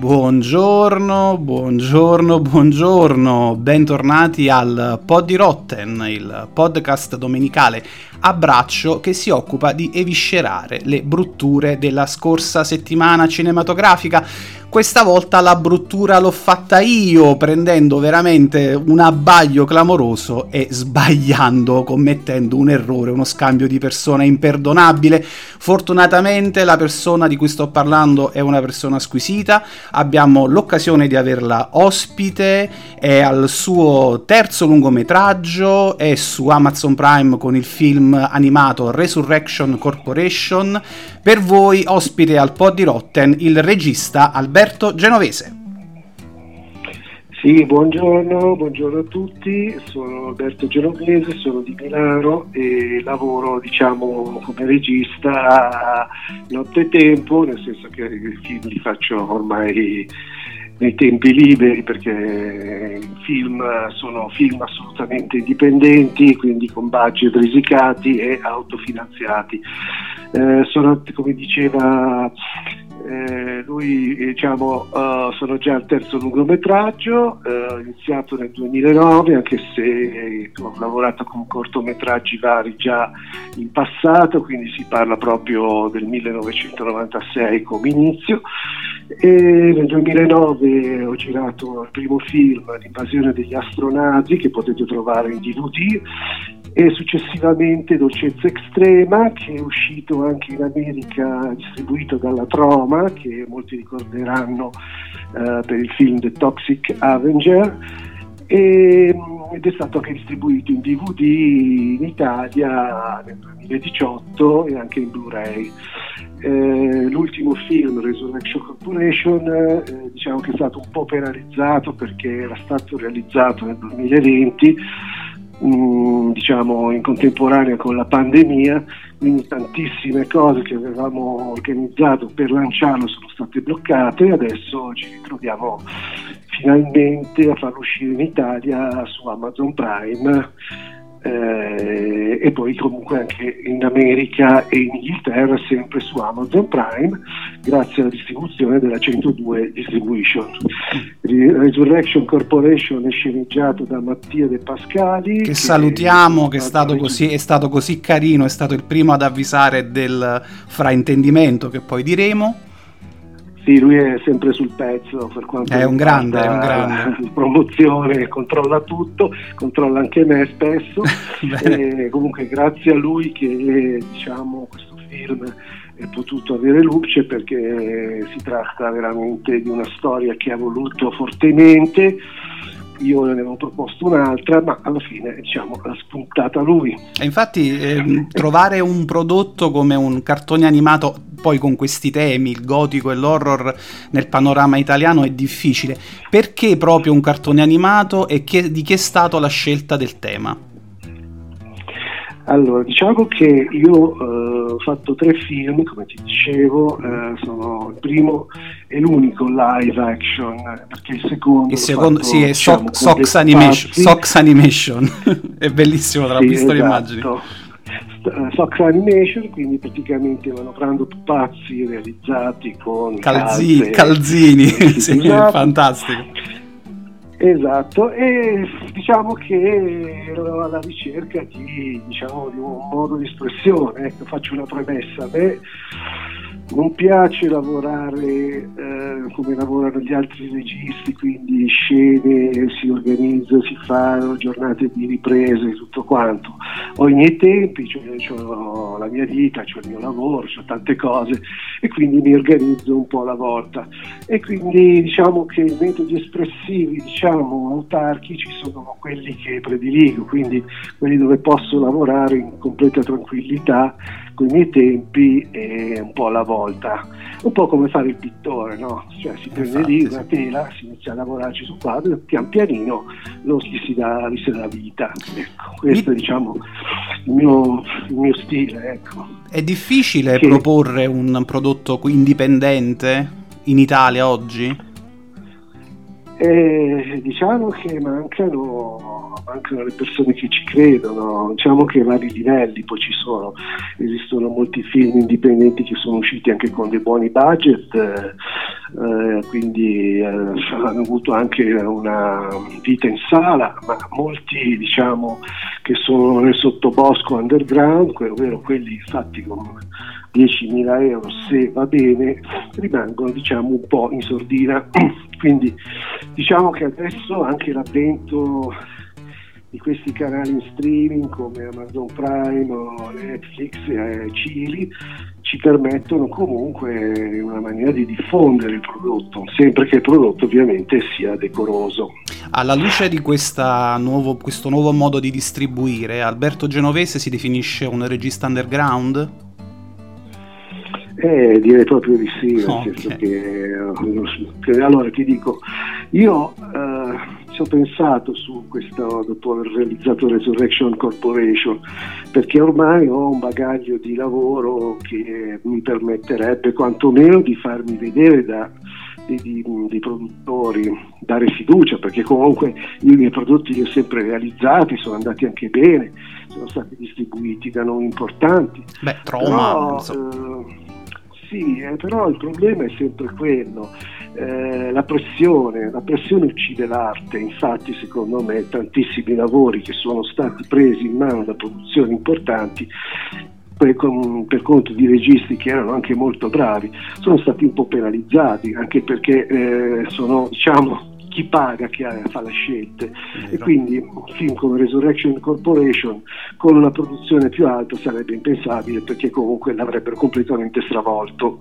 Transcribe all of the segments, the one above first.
Buongiorno, buongiorno, buongiorno, bentornati al Pod di Rotten, il podcast domenicale a braccio che si occupa di eviscerare le brutture della scorsa settimana cinematografica questa volta la bruttura l'ho fatta io, prendendo veramente un abbaglio clamoroso e sbagliando, commettendo un errore, uno scambio di persona imperdonabile. Fortunatamente la persona di cui sto parlando è una persona squisita, abbiamo l'occasione di averla ospite, è al suo terzo lungometraggio, è su Amazon Prime con il film animato Resurrection Corporation. Per voi ospite al pod di Rotten il regista Alberto Alberto Genovese. Sì, buongiorno, buongiorno a tutti, sono Alberto Genovese, sono di Milano e lavoro diciamo come regista nottetempo, nel senso che i film li faccio ormai nei tempi liberi perché i film sono film assolutamente indipendenti, quindi con budget risicati e autofinanziati. Eh, sono, come diceva eh, lui diciamo uh, sono già al terzo lungometraggio uh, iniziato nel 2009 anche se ho lavorato con cortometraggi vari già in passato quindi si parla proprio del 1996 come inizio. E nel 2009 ho girato il primo film l'invasione degli astronauti che potete trovare in DVD e successivamente Dolcezza Extrema che è uscito anche in America distribuito dalla Troma che molti ricorderanno eh, per il film The Toxic Avenger e, ed è stato anche distribuito in DVD in Italia nel 2018 e anche in Blu-ray. Eh, l'ultimo film, Resurrection Corporation, eh, diciamo che è stato un po' penalizzato perché era stato realizzato nel 2020 Diciamo in contemporanea con la pandemia, quindi tantissime cose che avevamo organizzato per lanciarlo sono state bloccate. E adesso ci ritroviamo finalmente a farlo uscire in Italia su Amazon Prime eh, e poi comunque anche in America e in Inghilterra sempre su Amazon Prime grazie alla distribuzione della 102 Distribution. Resurrection Corporation è sceneggiato da Mattia De Pascali che, che salutiamo che è stato, così, è stato così carino, è stato il primo ad avvisare del fraintendimento che poi diremo sì, lui è sempre sul pezzo per quanto è un grande, è un grande. promozione, controlla tutto, controlla anche me spesso. e comunque grazie a lui che diciamo, questo film è potuto avere luce perché si tratta veramente di una storia che ha voluto fortemente io ne avevo proposto un'altra, ma alla fine diciamo l'ha spuntata lui. E infatti eh, trovare un prodotto come un cartone animato poi con questi temi, il gotico e l'horror nel panorama italiano è difficile. Perché proprio un cartone animato e che, di che è stata la scelta del tema? Allora, diciamo che io eh, ho fatto tre film, come ti dicevo, eh, sono il primo e l'unico live action, perché il secondo... Il secondo, fatto, sì, è diciamo, Sox, Animation, Sox Animation, è bellissimo, tra sì, visto esatto. le immagini. Eh, Sox Animation, quindi praticamente manovrando pupazzi realizzati con Calzi, calze, calzini, sì, esatto. fantastico Esatto, e diciamo che ero alla ricerca di, diciamo, di un modo di espressione. Ecco, faccio una premessa. Me non piace lavorare eh, come lavorano gli altri registi, quindi scene, si organizza, si fanno giornate di riprese tutto quanto. Ho i miei tempi, cioè, ho la mia vita, ho il mio lavoro, ho tante cose e quindi mi organizzo un po' alla volta. E quindi diciamo che i metodi espressivi, diciamo, autarchici sono quelli che prediligo, quindi quelli dove posso lavorare in completa tranquillità con i miei tempi e un po' alla volta. Un po' come fare il pittore, no? Cioè si prende Infatti, lì una tela, si inizia a lavorarci sul quadro e pian pianino lo gli si dà, gli si dà vita. Ecco, questo è diciamo il mio, il mio stile. Ecco. È difficile che... proporre un prodotto indipendente in Italia oggi? Eh, diciamo che mancano, mancano, le persone che ci credono, diciamo che vari livelli poi ci sono, esistono molti film indipendenti che sono usciti anche con dei buoni budget, eh, eh, quindi eh, hanno avuto anche una vita in sala, ma molti diciamo che sono nel sottobosco underground, ovvero quelli fatti con 10.000 euro se va bene, rimangono diciamo un po' in sordina. quindi diciamo che adesso anche l'avvento di questi canali in streaming come Amazon Prime o Netflix e eh, Cili ci permettono comunque una maniera di diffondere il prodotto, sempre che il prodotto ovviamente sia decoroso. Alla luce di nuovo, questo nuovo modo di distribuire, Alberto Genovese si definisce un regista underground? Eh, direi proprio di sì, nel okay. senso che, che, allora ti dico, io eh, ci ho pensato su questo dopo aver realizzato Resurrection Corporation perché ormai ho un bagaglio di lavoro che mi permetterebbe quantomeno di farmi vedere da dei, produttori, dare fiducia perché comunque i miei prodotti li ho sempre realizzati, sono andati anche bene, sono stati distribuiti da noi importanti. Beh, Troma. Però, eh, sì, eh, però il problema è sempre quello eh, la pressione, la pressione uccide l'arte, infatti secondo me tantissimi lavori che sono stati presi in mano da produzioni importanti per, per, conto di registi che erano anche molto bravi, sono stati un po' penalizzati, anche perché eh, sono diciamo chi paga che fa le scelte e quindi un film come Resurrection Corporation con una produzione più alta sarebbe impensabile perché comunque l'avrebbero completamente stravolto.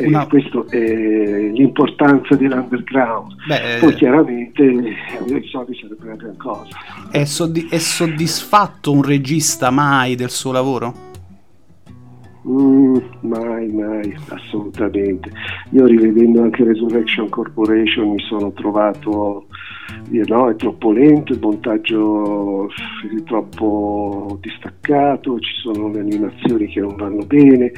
E una... questa è l'importanza dell'underground. Beh, Poi chiaramente i soldi sarebbero una gran cosa. È, soddisf- è, soddisfatto un regista mai del suo lavoro? Mm, mai, mai, assolutamente. Io rivedendo anche Resurrection Corporation mi sono trovato, no, è troppo lento, il montaggio è troppo distaccato, ci sono le animazioni che non vanno bene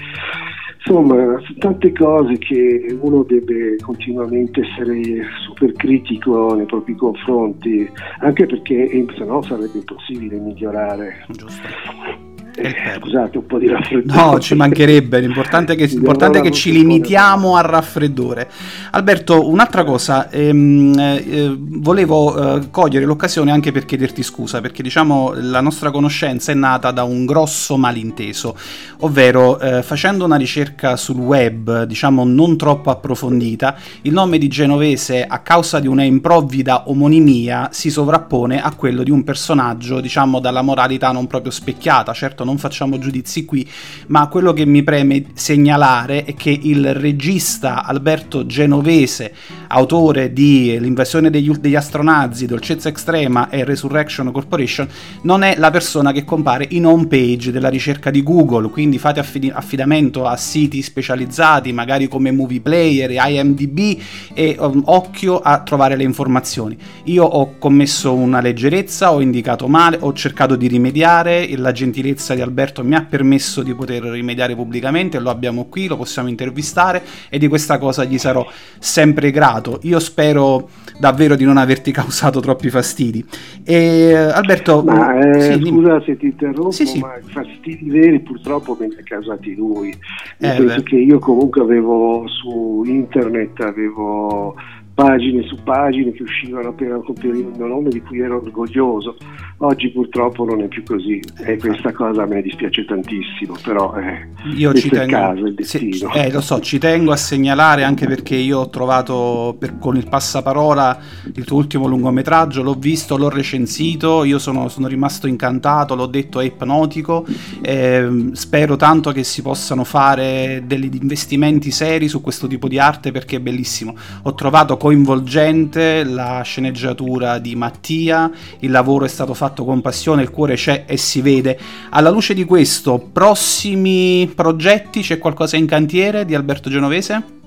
Insomma, tante cose che uno deve continuamente essere super critico nei propri confronti, anche perché se no sarebbe impossibile migliorare. Giusto. Eh, scusate, un po' di raffreddore. No, ci mancherebbe. L'importante è che, l'importante è che ci limitiamo al raffreddore. Alberto, un'altra cosa, ehm, eh, volevo eh, cogliere l'occasione anche per chiederti scusa, perché diciamo la nostra conoscenza è nata da un grosso malinteso, ovvero eh, facendo una ricerca sul web, diciamo non troppo approfondita, il nome di Genovese, a causa di una improvvida omonimia, si sovrappone a quello di un personaggio, diciamo, dalla moralità non proprio specchiata. Certo, non facciamo giudizi qui, ma quello che mi preme segnalare è che il regista Alberto Genovese, autore di L'invasione degli, degli astronazzi, Dolcezza Extrema e Resurrection Corporation, non è la persona che compare in home page della ricerca di Google, quindi fate affid- affidamento a siti specializzati, magari come Movie Player IMDB e um, occhio a trovare le informazioni. Io ho commesso una leggerezza, ho indicato male, ho cercato di rimediare, la gentilezza di Alberto mi ha permesso di poter rimediare pubblicamente, lo abbiamo qui, lo possiamo intervistare e di questa cosa gli sarò sempre grato. Io spero davvero di non averti causato troppi fastidi. E, Alberto, ma, eh, sì, scusa se ti interrompo, sì, sì. ma i fastidi veri purtroppo me li ha causati lui. Eh, che io comunque avevo su internet avevo pagine su pagine che uscivano appena compiere il mio nome di cui ero orgoglioso. Oggi purtroppo non è più così e questa cosa a me dispiace tantissimo, però eh, io ci tengo, il caso, il destino. Se, eh, lo so, ci tengo a segnalare anche perché io ho trovato per, con il passaparola il tuo ultimo lungometraggio, l'ho visto, l'ho recensito, io sono, sono rimasto incantato, l'ho detto è ipnotico, eh, spero tanto che si possano fare degli investimenti seri su questo tipo di arte perché è bellissimo. Ho trovato coinvolgente la sceneggiatura di Mattia, il lavoro è stato fatto con passione, il cuore c'è e si vede. Alla luce di questo, prossimi progetti, c'è qualcosa in cantiere di Alberto Genovese?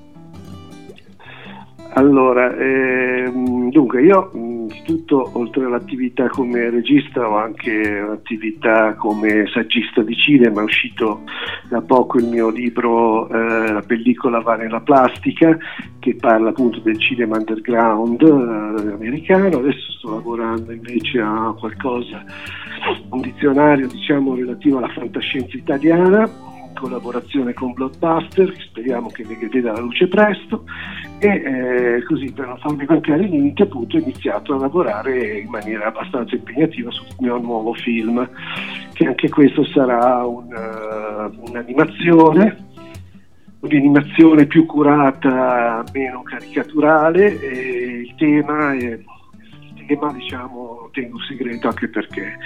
Allora, ehm, dunque io innanzitutto oltre all'attività come regista ho anche un'attività come saggista di cinema, è uscito da poco il mio libro eh, La pellicola va nella plastica che parla appunto del cinema underground eh, americano, adesso sto lavorando invece a qualcosa, un dizionario diciamo relativo alla fantascienza italiana collaborazione con Blockbuster, speriamo che veda la luce presto e eh, così per non farmi mancare niente appunto ho iniziato a lavorare in maniera abbastanza impegnativa sul mio nuovo film che anche questo sarà un, uh, un'animazione un'animazione più curata, meno caricaturale il tema è tema diciamo tengo segreto anche perché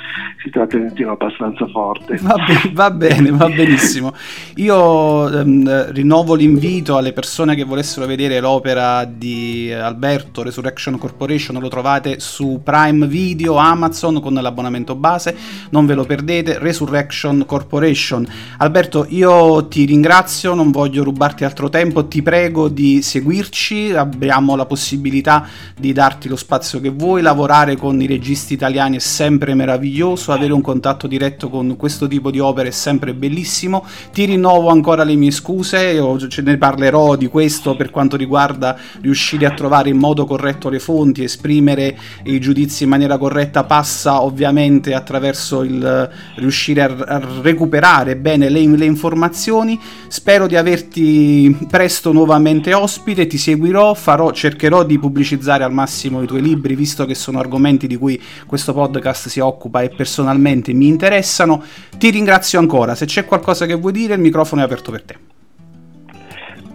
si tratta di un tema abbastanza forte. Va, be- va bene, va benissimo. Io ehm, rinnovo l'invito alle persone che volessero vedere l'opera di Alberto, Resurrection Corporation, lo trovate su Prime Video, Amazon con l'abbonamento base, non ve lo perdete, Resurrection Corporation. Alberto, io ti ringrazio, non voglio rubarti altro tempo, ti prego di seguirci, abbiamo la possibilità di darti lo spazio che vuoi, lavorare con i registi italiani è sempre meraviglioso, avere un contatto diretto con questo tipo di opere è sempre bellissimo. Ti rinnovo ancora le mie scuse, io ce ne parlerò di questo per quanto riguarda riuscire a trovare in modo corretto le fonti, esprimere i giudizi in maniera corretta passa ovviamente attraverso il riuscire a, a recuperare bene le, le informazioni. Spero di averti presto nuovamente ospite, ti seguirò, farò, cercherò di pubblicizzare al massimo i tuoi libri visto che sono argomenti di cui questo podcast si occupa e personalmente mi interessano. Ti ringrazio ancora, se c'è qualcosa che vuoi dire il microfono è aperto per te.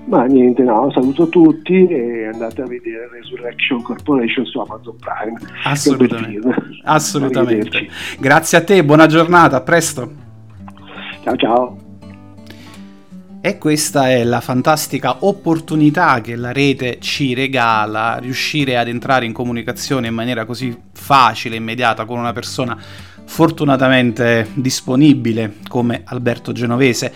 Ma niente, no, saluto tutti e andate a vedere Resurrection Corporation su Amazon Prime. Assolutamente. Assolutamente. Grazie a te, buona giornata, a presto. Ciao ciao. E questa è la fantastica opportunità che la rete ci regala, riuscire ad entrare in comunicazione in maniera così facile, immediata con una persona fortunatamente disponibile come Alberto Genovese.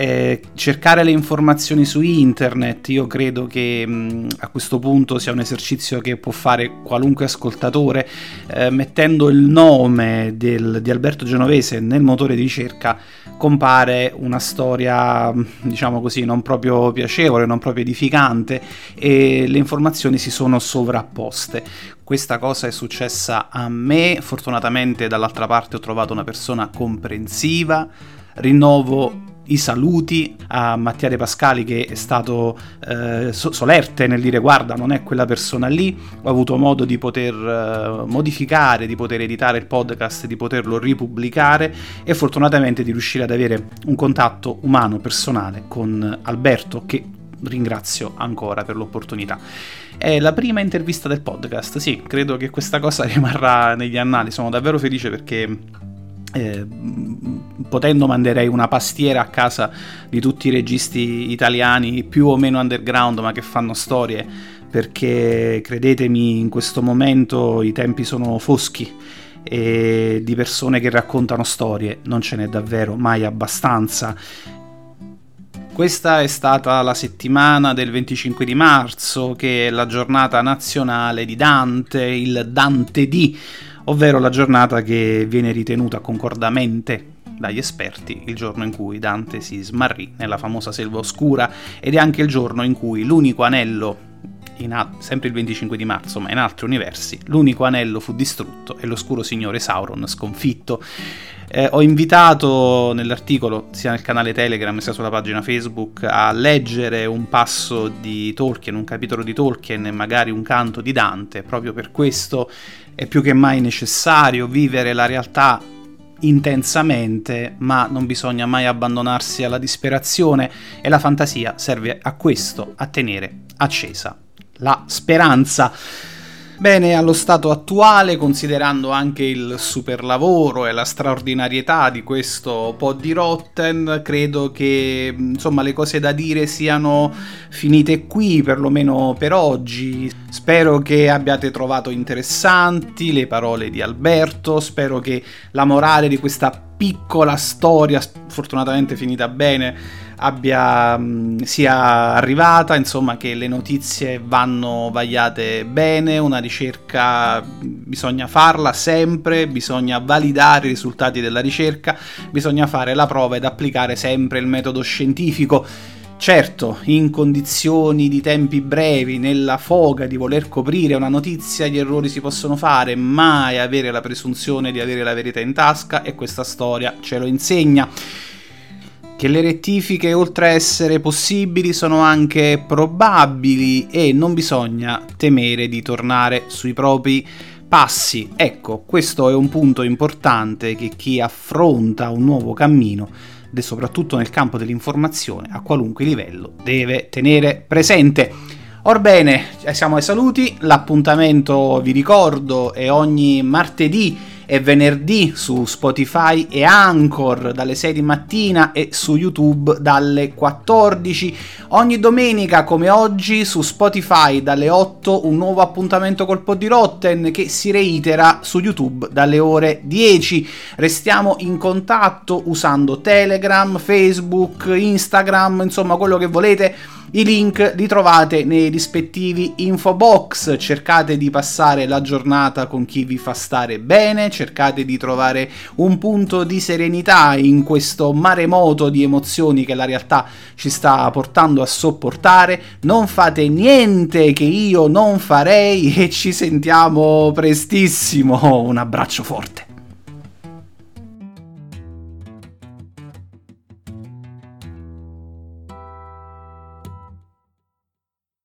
Eh, cercare le informazioni su internet, io credo che mh, a questo punto sia un esercizio che può fare qualunque ascoltatore, eh, mettendo il nome del, di Alberto Genovese nel motore di ricerca compare una storia, diciamo così, non proprio piacevole, non proprio edificante e le informazioni si sono sovrapposte. Questa cosa è successa a me, fortunatamente dall'altra parte ho trovato una persona comprensiva, rinnovo i saluti a Mattia De Pascali che è stato eh, solerte nel dire guarda non è quella persona lì, ho avuto modo di poter eh, modificare, di poter editare il podcast, di poterlo ripubblicare e fortunatamente di riuscire ad avere un contatto umano, personale con Alberto che ringrazio ancora per l'opportunità. È la prima intervista del podcast, sì, credo che questa cosa rimarrà negli annali, sono davvero felice perché eh, potendo manderei una pastiera a casa di tutti i registi italiani più o meno underground ma che fanno storie perché credetemi in questo momento i tempi sono foschi e di persone che raccontano storie non ce n'è davvero mai abbastanza. Questa è stata la settimana del 25 di marzo, che è la giornata nazionale di Dante, il Dante D, ovvero la giornata che viene ritenuta concordamente dagli esperti il giorno in cui Dante si smarrì nella famosa selva oscura ed è anche il giorno in cui l'unico anello a- sempre il 25 di marzo, ma in altri universi, l'unico anello fu distrutto e l'oscuro signore Sauron sconfitto. Eh, ho invitato nell'articolo, sia nel canale Telegram sia sulla pagina Facebook, a leggere un passo di Tolkien, un capitolo di Tolkien e magari un canto di Dante. Proprio per questo è più che mai necessario vivere la realtà intensamente, ma non bisogna mai abbandonarsi alla disperazione e la fantasia serve a questo, a tenere accesa la speranza. Bene, allo stato attuale, considerando anche il super lavoro e la straordinarietà di questo pod di Rotten, credo che insomma le cose da dire siano finite qui, perlomeno per oggi. Spero che abbiate trovato interessanti le parole di Alberto, spero che la morale di questa piccola storia, fortunatamente finita bene, abbia, mm, sia arrivata, insomma che le notizie vanno vagliate bene, una ricerca bisogna farla sempre, bisogna validare i risultati della ricerca, bisogna fare la prova ed applicare sempre il metodo scientifico. Certo, in condizioni di tempi brevi, nella foga di voler coprire una notizia, gli errori si possono fare, mai avere la presunzione di avere la verità in tasca e questa storia ce lo insegna. Che le rettifiche oltre a essere possibili sono anche probabili e non bisogna temere di tornare sui propri passi. Ecco, questo è un punto importante che chi affronta un nuovo cammino, e soprattutto nel campo dell'informazione, a qualunque livello, deve tenere presente. Orbene, siamo ai saluti, l'appuntamento vi ricordo è ogni martedì e venerdì su Spotify e Anchor dalle 6 di mattina e su YouTube dalle 14. Ogni domenica come oggi su Spotify dalle 8 un nuovo appuntamento col po' di Rotten che si reitera su YouTube dalle ore 10. Restiamo in contatto usando Telegram, Facebook, Instagram, insomma quello che volete i link li trovate nei rispettivi info box, cercate di passare la giornata con chi vi fa stare bene, cercate di trovare un punto di serenità in questo maremoto di emozioni che la realtà ci sta portando a sopportare, non fate niente che io non farei e ci sentiamo prestissimo, un abbraccio forte.